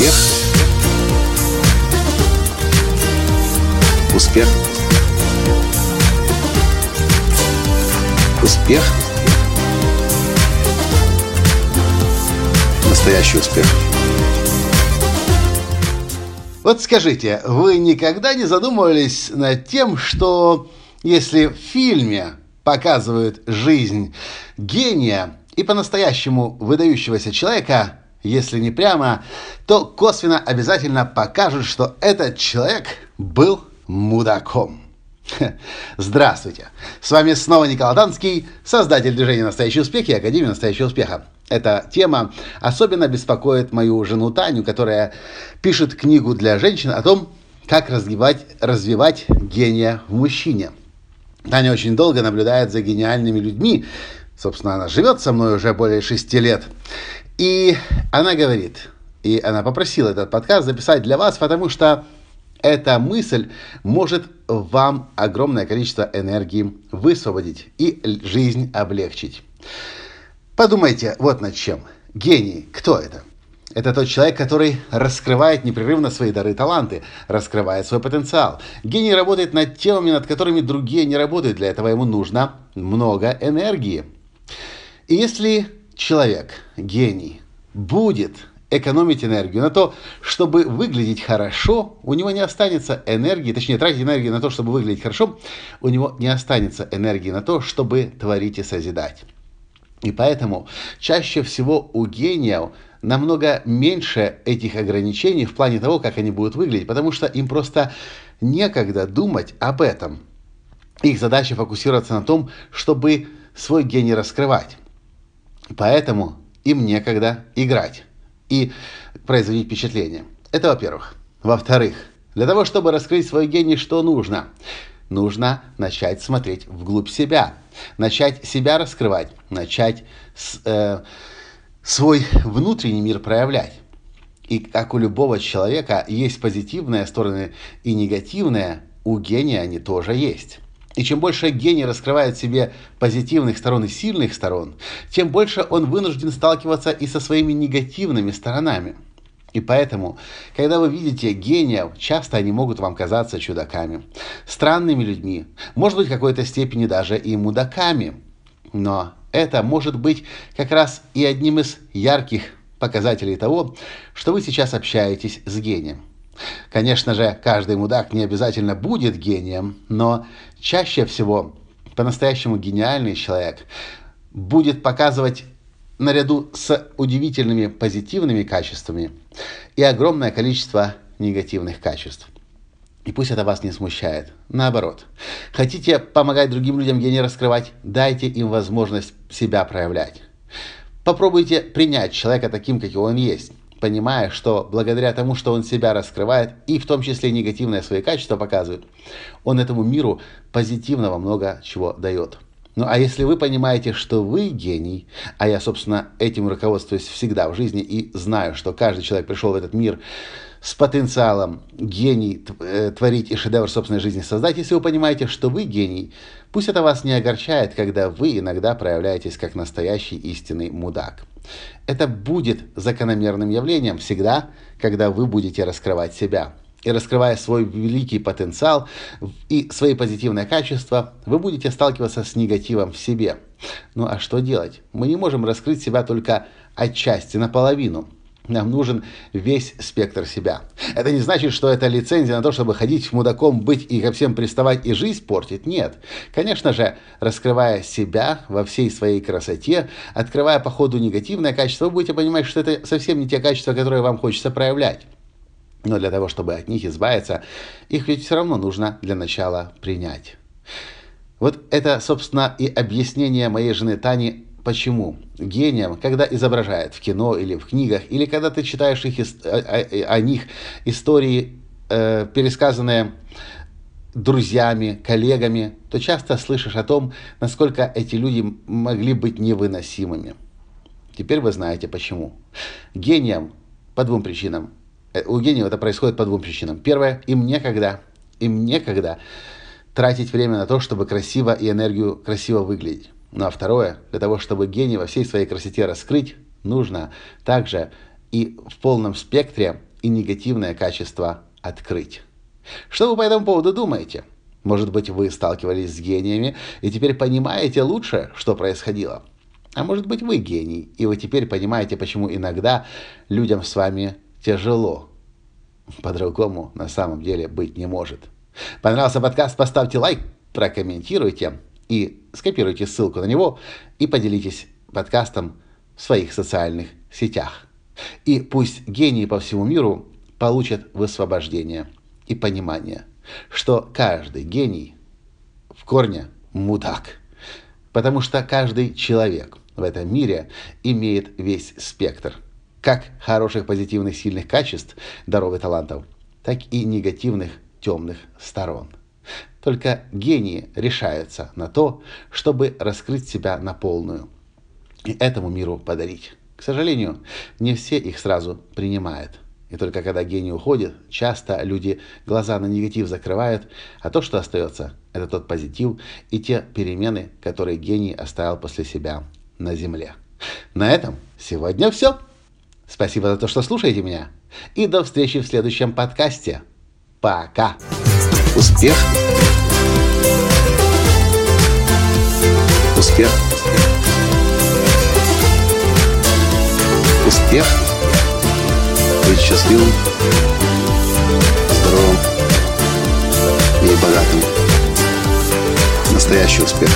Успех. Успех. Успех. Настоящий успех. Вот скажите, вы никогда не задумывались над тем, что если в фильме показывают жизнь гения и по-настоящему выдающегося человека, если не прямо, то косвенно обязательно покажут, что этот человек был мудаком. Здравствуйте! С вами снова Николай Танский, создатель движения «Настоящий успех» и Академии «Настоящего успеха». Эта тема особенно беспокоит мою жену Таню, которая пишет книгу для женщин о том, как развивать, развивать гения в мужчине. Таня очень долго наблюдает за гениальными людьми. Собственно, она живет со мной уже более шести лет. И она говорит, и она попросила этот подкаст записать для вас, потому что эта мысль может вам огромное количество энергии высвободить и жизнь облегчить. Подумайте вот над чем. Гений, кто это? Это тот человек, который раскрывает непрерывно свои дары и таланты, раскрывает свой потенциал. Гений работает над темами, над которыми другие не работают. Для этого ему нужно много энергии. Если человек, гений, будет экономить энергию на то, чтобы выглядеть хорошо, у него не останется энергии, точнее, тратить энергию на то, чтобы выглядеть хорошо, у него не останется энергии на то, чтобы творить и созидать. И поэтому чаще всего у гениев намного меньше этих ограничений в плане того, как они будут выглядеть, потому что им просто некогда думать об этом. Их задача фокусироваться на том, чтобы свой гений раскрывать. Поэтому им некогда играть и производить впечатление. Это во-первых. Во-вторых, для того, чтобы раскрыть свой гений, что нужно? Нужно начать смотреть вглубь себя, начать себя раскрывать, начать с, э, свой внутренний мир проявлять. И как у любого человека есть позитивные стороны и негативные, у гения они тоже есть. И чем больше гений раскрывает в себе позитивных сторон и сильных сторон, тем больше он вынужден сталкиваться и со своими негативными сторонами. И поэтому, когда вы видите гениев, часто они могут вам казаться чудаками, странными людьми, может быть, в какой-то степени даже и мудаками. Но это может быть как раз и одним из ярких показателей того, что вы сейчас общаетесь с гением. Конечно же, каждый мудак не обязательно будет гением, но чаще всего по-настоящему гениальный человек будет показывать наряду с удивительными позитивными качествами и огромное количество негативных качеств. И пусть это вас не смущает. Наоборот. Хотите помогать другим людям гений раскрывать? Дайте им возможность себя проявлять. Попробуйте принять человека таким, каким он есть понимая, что благодаря тому, что он себя раскрывает, и в том числе негативные свои качества показывает, он этому миру позитивного много чего дает. Ну а если вы понимаете, что вы гений, а я, собственно, этим руководствуюсь всегда в жизни и знаю, что каждый человек пришел в этот мир с потенциалом гений э, творить и шедевр собственной жизни создать, если вы понимаете, что вы гений, пусть это вас не огорчает, когда вы иногда проявляетесь как настоящий истинный мудак. Это будет закономерным явлением всегда, когда вы будете раскрывать себя. И раскрывая свой великий потенциал и свои позитивные качества, вы будете сталкиваться с негативом в себе. Ну а что делать? Мы не можем раскрыть себя только отчасти, наполовину. Нам нужен весь спектр себя. Это не значит, что это лицензия на то, чтобы ходить мудаком, быть и ко всем приставать и жизнь портить. Нет. Конечно же, раскрывая себя во всей своей красоте, открывая по ходу негативное качество, вы будете понимать, что это совсем не те качества, которые вам хочется проявлять. Но для того, чтобы от них избавиться, их ведь все равно нужно для начала принять. Вот это, собственно, и объяснение моей жены Тани Почему? Гением, когда изображают в кино или в книгах, или когда ты читаешь их, о, о, них истории, э, пересказанные друзьями, коллегами, то часто слышишь о том, насколько эти люди могли быть невыносимыми. Теперь вы знаете почему. Гением по двум причинам. Э, у гениев это происходит по двум причинам. Первое, им некогда, им некогда тратить время на то, чтобы красиво и энергию красиво выглядеть. Ну а второе, для того, чтобы гений во всей своей красоте раскрыть, нужно также и в полном спектре и негативное качество открыть. Что вы по этому поводу думаете? Может быть, вы сталкивались с гениями и теперь понимаете лучше, что происходило? А может быть, вы гений, и вы теперь понимаете, почему иногда людям с вами тяжело. По-другому на самом деле быть не может. Понравился подкаст? Поставьте лайк, прокомментируйте и скопируйте ссылку на него и поделитесь подкастом в своих социальных сетях. И пусть гении по всему миру получат высвобождение и понимание, что каждый гений в корне мудак. Потому что каждый человек в этом мире имеет весь спектр как хороших, позитивных, сильных качеств, даров и талантов, так и негативных, темных сторон. Только гении решаются на то, чтобы раскрыть себя на полную и этому миру подарить. К сожалению, не все их сразу принимают. И только когда гений уходит, часто люди глаза на негатив закрывают, а то, что остается, это тот позитив и те перемены, которые гений оставил после себя на земле. На этом сегодня все. Спасибо за то, что слушаете меня. И до встречи в следующем подкасте. Пока. Успех. Успех. Успех. Быть счастливым, здоровым и богатым. Настоящий успех.